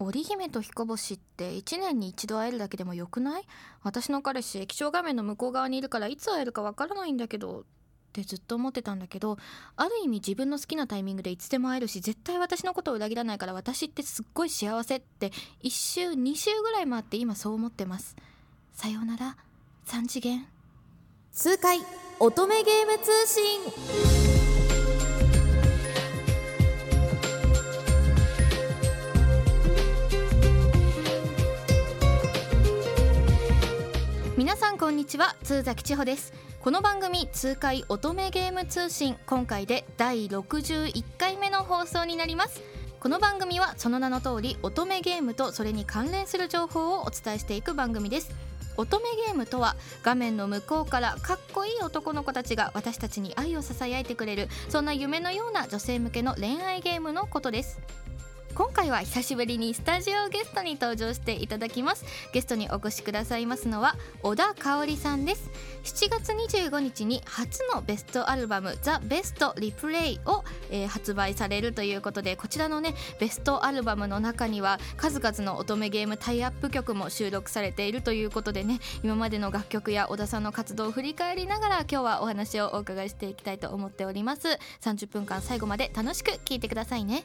織姫と彦星って1年に一度会えるだけでもよくない？私の彼氏液晶画面の向こう側にいるからいつ会えるかわからないんだけどってずっと思ってたんだけどある意味自分の好きなタイミングでいつでも会えるし絶対私のことを裏切らないから私ってすっごい幸せって1週2週ぐらい回って今そう思ってます。さようなら。3次元。痛快乙女ゲーム通信。こんにちは通崎千穂です。この番組痛快乙女ゲーム通信今回で第61回目の放送になります。この番組はその名の通り乙女ゲームとそれに関連する情報をお伝えしていく番組です。乙女ゲームとは画面の向こうからかっこいい男の子たちが私たちに愛を囁いてくれるそんな夢のような女性向けの恋愛ゲームのことです。今回は久しぶりにスタジオゲストに登場していただきます。ゲストにお越しくださいますのは小田香織さんです。7月25日に初のベストアルバム「ザ・ベスト・リプレイを」えー発売されるということでこちらのねベストアルバムの中には数々の乙女ゲームタイアップ曲も収録されているということでね今までの楽曲や小田さんの活動を振り返りながら今日はお話をお伺いしていきたいと思っております。30分間最後まで楽しく聞いてくださいね。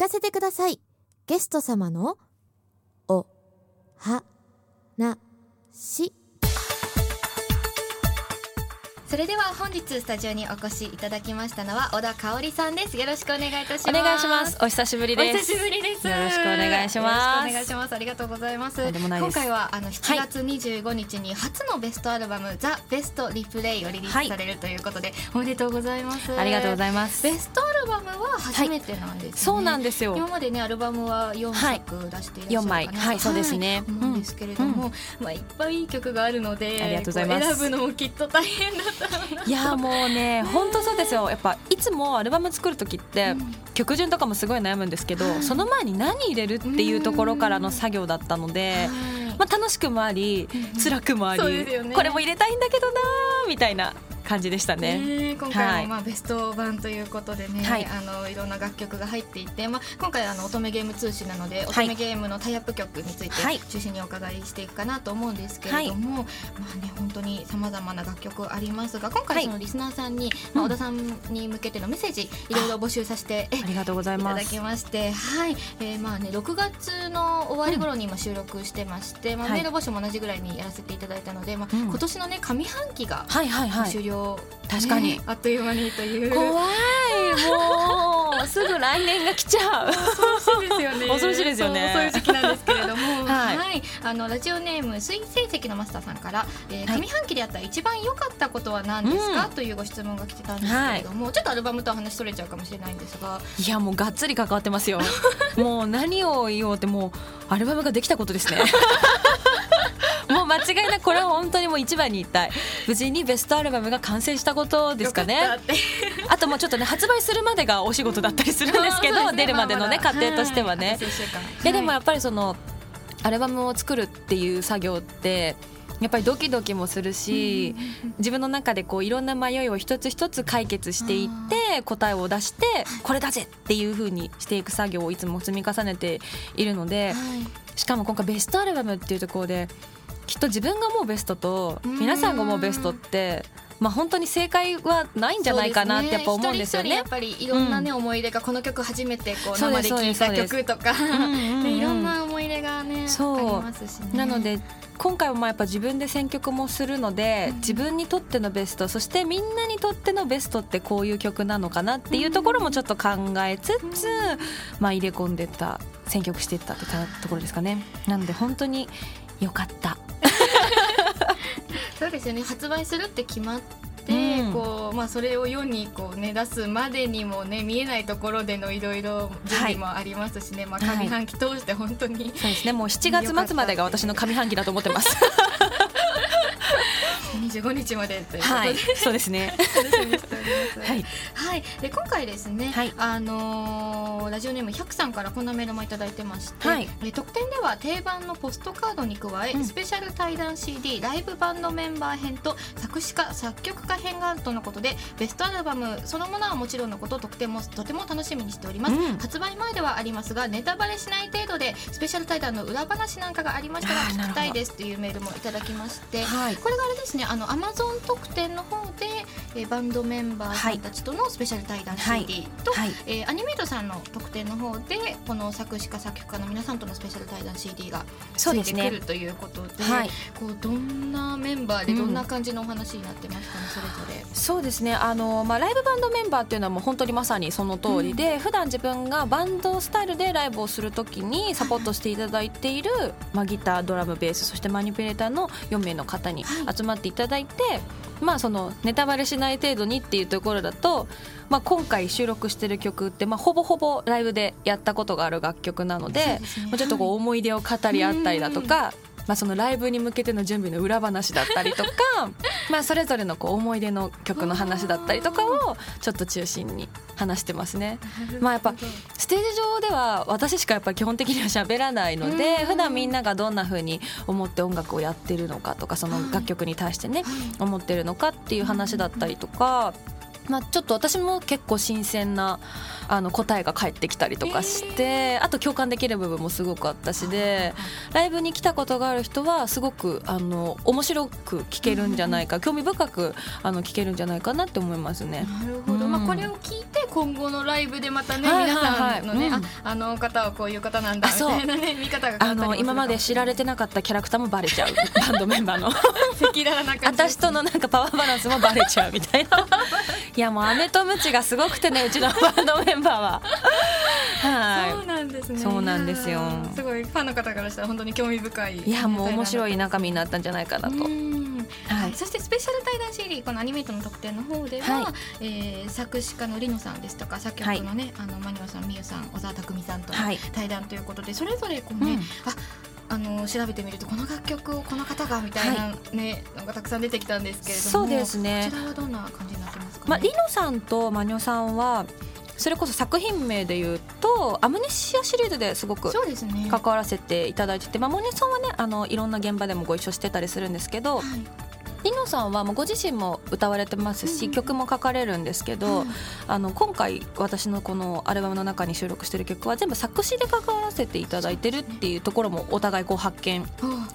かせてください。ゲスト様のおはなし。それでは本日スタジオにお越しいただきましたのは小田香織さんです。よろしくお願いいたします。お願いします。お久しぶりおです。久しぶりです。よろしくお願いします。お願いします。ありがとうございます。今回はあの7月25日に初のベストアルバム、ザ・ベスト・リプレイをリリースされるということで、おめでとうございます。ありがとうごいざいます。ベストアルバムは初めてなんですね、そうなんですよ。今までねアルバムは4作出していらっ枚。はいそうですね。思うんですけれども、まあいっぱいいい曲があるのでありがとうございます。こう選ぶのもきっと大変だいやもうね本当そうですよ。やっぱいつもアルバム作る時って、曲順とかもすごい悩むんですけど、はい。その前に何入れるっていうところからの作業だったので、はい。まあ、楽しくもあり辛くもあり、これも入れたいんだけどなーみたいな感じでしたね。ね。今回はい。もまあベスト版ということでね、はい。あのいろんな楽曲が入っていて、まあ、今回あの乙女ゲーム通信なので、乙女ゲームのタイアップ曲についはい。て中心にお伺いしていくかなと思うんですけれども、まあね本当にさまざまな楽曲ありますが今回はい。そのリスナーさんに、まあ、うん小田さんに向けてのメッセージいろいろ募集させてえありがとうございます。いただき。まして、はい、えー、まあね6月の終わり頃に今収録してまして、まあはい。メール募集も同じぐらいにやらせていただいたので、まあうん。今年のね上半期がはいはいはい。終了、確かに。ねあっという間にという。怖いもう。すぐ来年が来ちゃう。恐ろしいですよね。恐ろしいですよね。そうそういう時期なんですけれども。は、はい。いあのラジオネーム水星石のマスターさんから、えーはい。上半期であった一番良かったことは何ですか、うん。というご質問が来てたんですけれども、ちょっとアルバムとは話それちゃうかもしれないんですが。いやもうがっつり関わってますよ。もう何を言おうってもうアルバムができたことですね もう間違いなくこれは本当にもう一番に言いた。い無事にベストアルバムが完成したことですかね。あともうちょっとね発売するまでがお仕事だったりするんですけど ね。出るまでのね過程としてはね、はい。でもやっぱりそのアルバムを作るっていう作業ってやっぱりドキドキもするし、自分の中でこういろんな迷いを一つ一つ解決していって答えを出してこれだぜっていう風にしていく作業をいつも積み重ねているのではい。しかも今回ベストアルバムっていうところできっと自分が思うベストと皆さんが思うベストってまあ本当に正解はないんじゃないかなってやっぱ思うんですよね。やっ。ぱりいろんなね、思い出がこの曲初めてこう生で聴いた曲とか、いろんな思い出がねそう。ありますしね。なので今回はまあやっぱ自分で選曲もするので、自分にとってのベストそしてみんなにとってのベストってこういう曲なのかなっていうところもちょっと考えつつ、まあ、入れ込んでった選曲していったってところですかね。なので本当に良かったそうですよね。発売するって決まって、うん。こうまあ、それを世にこう、ね、出すまでにも、ね、見えないところでのいろいろ準備もありますしね、まあ、はい上半期通して本当に、そうですね。もう7月末までが私の上半期だと思ってます 25 25日までということで、はいそうですね。楽しみにしております。はい。はい、で今回ですね、はい。あのーラジオネーム100さんからこんなメールもいただいてまして、はい。え特典では定番のポストカードに加え、うん。スペシャル対談 CD ライブバンドメンバー編と作詞家作曲家編があるとのことでベストアルバムそのものはもちろんのこと特典もとても楽しみにしております、うん。発売前ではありますがネタバレしない程度でスペシャル対談の裏話なんかがありましたら聞きたいですというメールもいただきまして、はい。これがあれですねあのアマゾン特典の方で、えーバンドメンバーさんたちとのスペシャル対談 CD と、はい。えーアニメートさんの特典の方でこの作詞家作曲家の皆さんとのスペシャル対談 CD がつそうですね。いてくるということではい。こうどんなメンバーでどんな感じのお話になってますかね、それぞれ。そうですね。あの、まあ、ライブバンドメンバーっていうのはもう本当にまさにその通りで、普段自分がバンドスタイルでライブをするときにサポートしていただいている、まあ、ギタードラムベースそしてマニピュレーターの4名の方にはい。集まっていただいて、まあそのネタバレしない程度にっていうところだと、まあ、今回収録してる曲って、まあ、ほぼほぼライブでやったことがある楽曲なのでねまあちょっとこう思い出を語り合ったりだとか。まあ、そのライブに向けての準備の裏話だったりとか まあそれぞれのこう思い出の曲の話だったりとかをちょっと中心に話してますね。まあやっぱステージ上では私しかやっぱり基本的には喋らないのでうん普段みんながどんな風に思って音楽をやってるのかとかその楽曲に対してね思ってるのかっていう話だったりとか。まあ、ちょっと私も結構新鮮なあの答えが返ってきたりとかして、あと共感できる部分もすごくあったしでライブに来たことがある人はすごくあの面白く聴けるんじゃないか、興味深くあの聴けるんじゃないかなって思いますね。なるほど、うんまあ、これを聞いて今後のライブでまたね、はいはい皆さんのね、うん。ああの方はこういう方なんだみたいなね見方が変わったりあの今まで知られてなかったキャラクターもバレちゃう。バンドメンバーの。私とのなんかパワーバランスもバレちゃうみたいな。いやもう飴とムチがすごくてねうちのバンドメンバーは。そうはなんですね。そうなんですよ。すごいファンの方からしたら本当に興味深い。いいやもう面白いな中身になったんじゃないかなと。うんはい。そしてスペシャル対談 CD このアニメートの特典の方では、はい。えー作詞家のリノさんですとか作曲のね、あのマニオさん、ミユさん、小沢拓実さんとのはい。対談ということで、それぞれこうね、うん。ああの調べてみるとこの楽曲をこの方がみたいなね、のがたくさん出てきたんですけれども、そうですこねちらはどんな感じになってますか、ね？まあ、リノさんとマニョさんはそれこそ作品名で言うとアムネシアシリーズですごくそうですね。関わらせていただいてて、まあ、モネさんはねあのいろんな現場でもご一緒してたりするんですけどはい。リノさんはもうご自身も歌われてますし、うん曲も書かれるんですけど、はい。あの今回私のこのアルバムの中に収録してる曲は全部作詞で関わらせていただいてるっていうところもお互いこう発見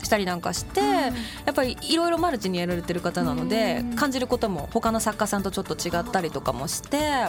したりなんかして、はい。やっぱりいろいろマルチにやられてる方なのでうん感じることも他の作家さんとちょっと違ったりとかもして、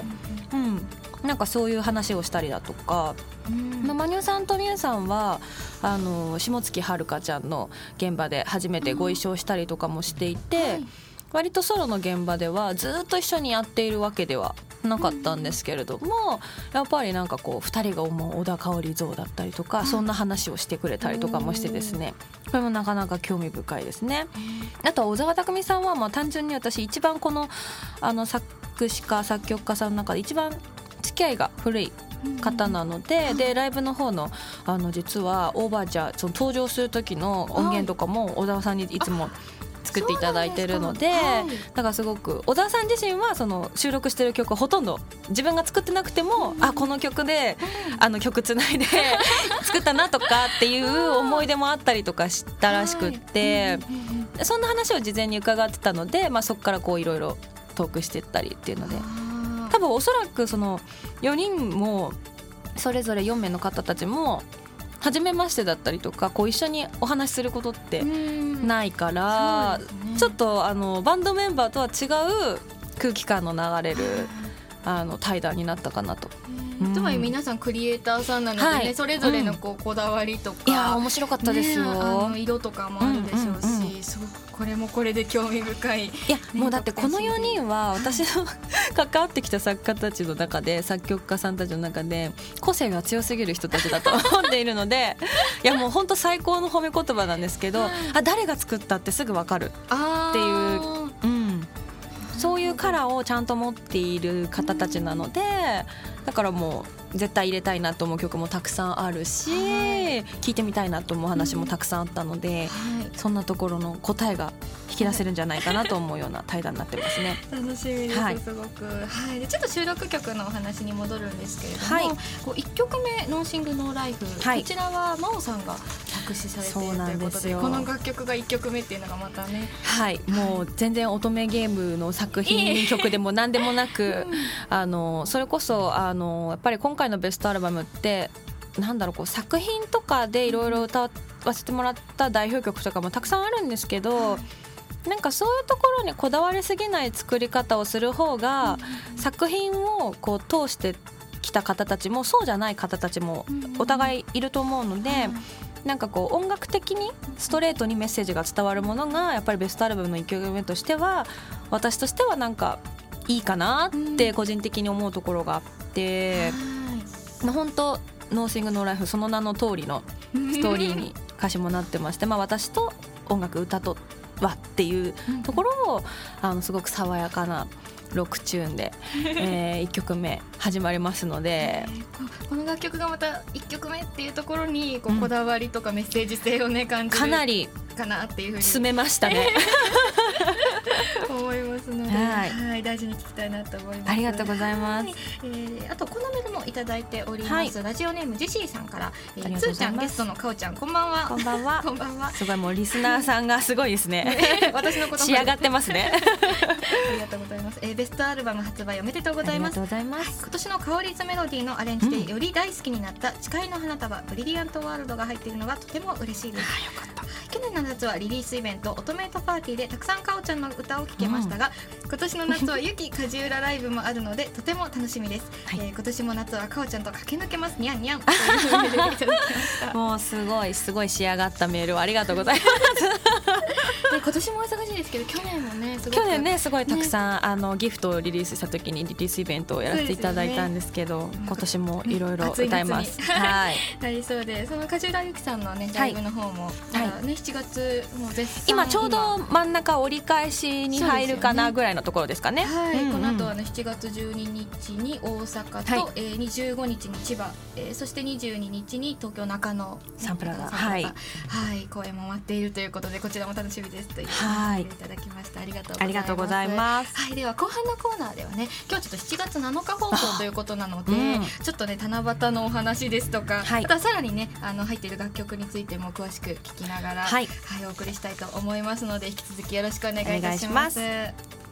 うん、なんかそういう話をしたりだとか、うん。まあ、マニュさんとミュウさんはあの下月遥ちゃんの現場で初めてご一緒したりとかもしていて、はい。割とソロの現場ではずっと一緒にやっているわけではなかったんですけれども、やっぱりなんかこう2人が思う小田香織像だったりとか、そんな話をしてくれたりとかもしてですね。これもなかなか興味深いですね。あとは小沢拓実さんはまあ単純に私一番このあの作詞家作曲家さんの中で一番付き合いが古い方なので,、でライブの方のあの実はオーバージャーその登場する時の音源とかも小沢さんにいつも作っていただいてるので。そうなんですか。だからすごく小沢さん自身はその収録してる曲はほとんど自分が作ってなくても、あこの曲であの曲つないで 作ったなとかっていう思い出もあったりとかしたらしくって、はい。うんうんうんそんな話を事前に伺ってたので、まあ、そこからこういろいろトークしてったりっていうので多分おそらくその4人もそれぞれ4名の方たちも初めましてだったりとかこう一緒にお話しすることってうん。ないから、ね。ちょっとあのバンドメンバーとは違う空気感の流れるあの対談になったかなと。うん。とはいえ皆さんクリエイターさんなのでね、はい。それぞれのこうこだわりとか、いやー面白かったですよ。ね色とかもあるでしょうし、これもこれで興味深い。いやもうだってこの4人は私の関わってきた作家たちの中で作曲家さんたちの中で個性が強すぎる人たちだと思っているので いやもう本当最高の褒め言葉なんですけど、あ誰が作ったってすぐ分かる、あっていうううん、そういうカラーをちゃんと持っている方たちなのでだからもう絶対入れたいなと思う曲もたくさんあるし、はい。聞いてみたいなと思う話もたくさんあったので、はい。そんなところの答えが引き出せるんじゃないかなと思うような対談になってますね。楽しみです、はい。すごく、はい、でちょっと収録曲のお話に戻るんですけれども、はい。こう1曲目「ノーシングノーライフ」はい。こちらは真央さんが作詞されていそうるというなんですよ。ことでこの楽曲が1曲目っていうのがまたね。はい、もう全然乙女ゲームの作品曲でも何でもなく、あのそれこそあのやっぱり今回のベストアルバムってなんだろうこう作品とかでいろいろ歌わせてもらった代表曲とかもたくさんあるんですけど、なんかそういうところにこだわりすぎない作り方をする方が、作品をこう通してきた方たちもそうじゃない方たちもお互いいると思うので。なんかこう音楽的にストレートにメッセージが伝わるものがやっぱりベストアルバムの1曲目としては私としてはなんかいいかなって個人的に思うところがあって、まあ本当ノーシングノーライフその名の通りのストーリーに歌詞もなってまして、まあ、私と音楽歌とはっていうところをあのすごく爽やかなロックチューンで、え1曲目始まりますので。えーここの楽曲がまた1曲目っていうところにこううん。こだわりとかメッセージ性をね感じる。かなりかなっていうふうに詰めましたね。思いますので、はいはい、大事に聞きたいなと思います。ありがとうございますはいえーあとこのメールもいただいております。はいラジオネームジェシーさんから、えー、つーちゃんゲストのかおちゃんこんばんは。こんばんはこんばんは。すごいもうリスナーさんがすごいですね。私のこと仕上がってますね。ありがとうございます。えー、ベストアルバム発売おめでとうございます。ありがとうございます。今年の香りズメロディーのアレンジでより大好きになった誓いの花束ブリリアントワールドが入っているのがとても嬉しいです。よかった。去年の夏はリリースイベント「オトメイトパーティー」でたくさんかおちゃんの歌を聴けましたが、今年の夏はゆき梶浦ライブもあるのでとても楽しみです、はい。えー今年も夏はかおちゃんと駆け抜けます。にゃんにゃんもうすごいすごい仕上がったメールをありがとうございます。で今年もお忙しいですけど去年もねすごく去年ねすごいたくさん、あのギフトをリリースした時にリリースイベントをやらせていただいたんですけど、ね。今年もいろいろ歌います。はい。なりそうでその梶浦ゆきさんのねライブの方も、まだね7月もう絶賛今ちょうど真ん中折り返しに入るかなぐらいのところですかね。はい、この後はね7月12日に大阪と、はい。えー、25日に千葉、えー、そして22日に東京中野サンプラザサンプラザ。はい。はい。公演も待っているということでこちらも楽しみですというはい。いただきました。ありがとうございます。ありがとうございます。はい、では後半のコーナーではね今日ちょっと7月7日放送ということなので、うん。ちょっとね七夕のお話ですとか、はい。またさらにねあの入っている楽曲についても詳しく聞きながら、はい。はい、お送りしたいと思いますので引き続きよろしくお願いいたします。し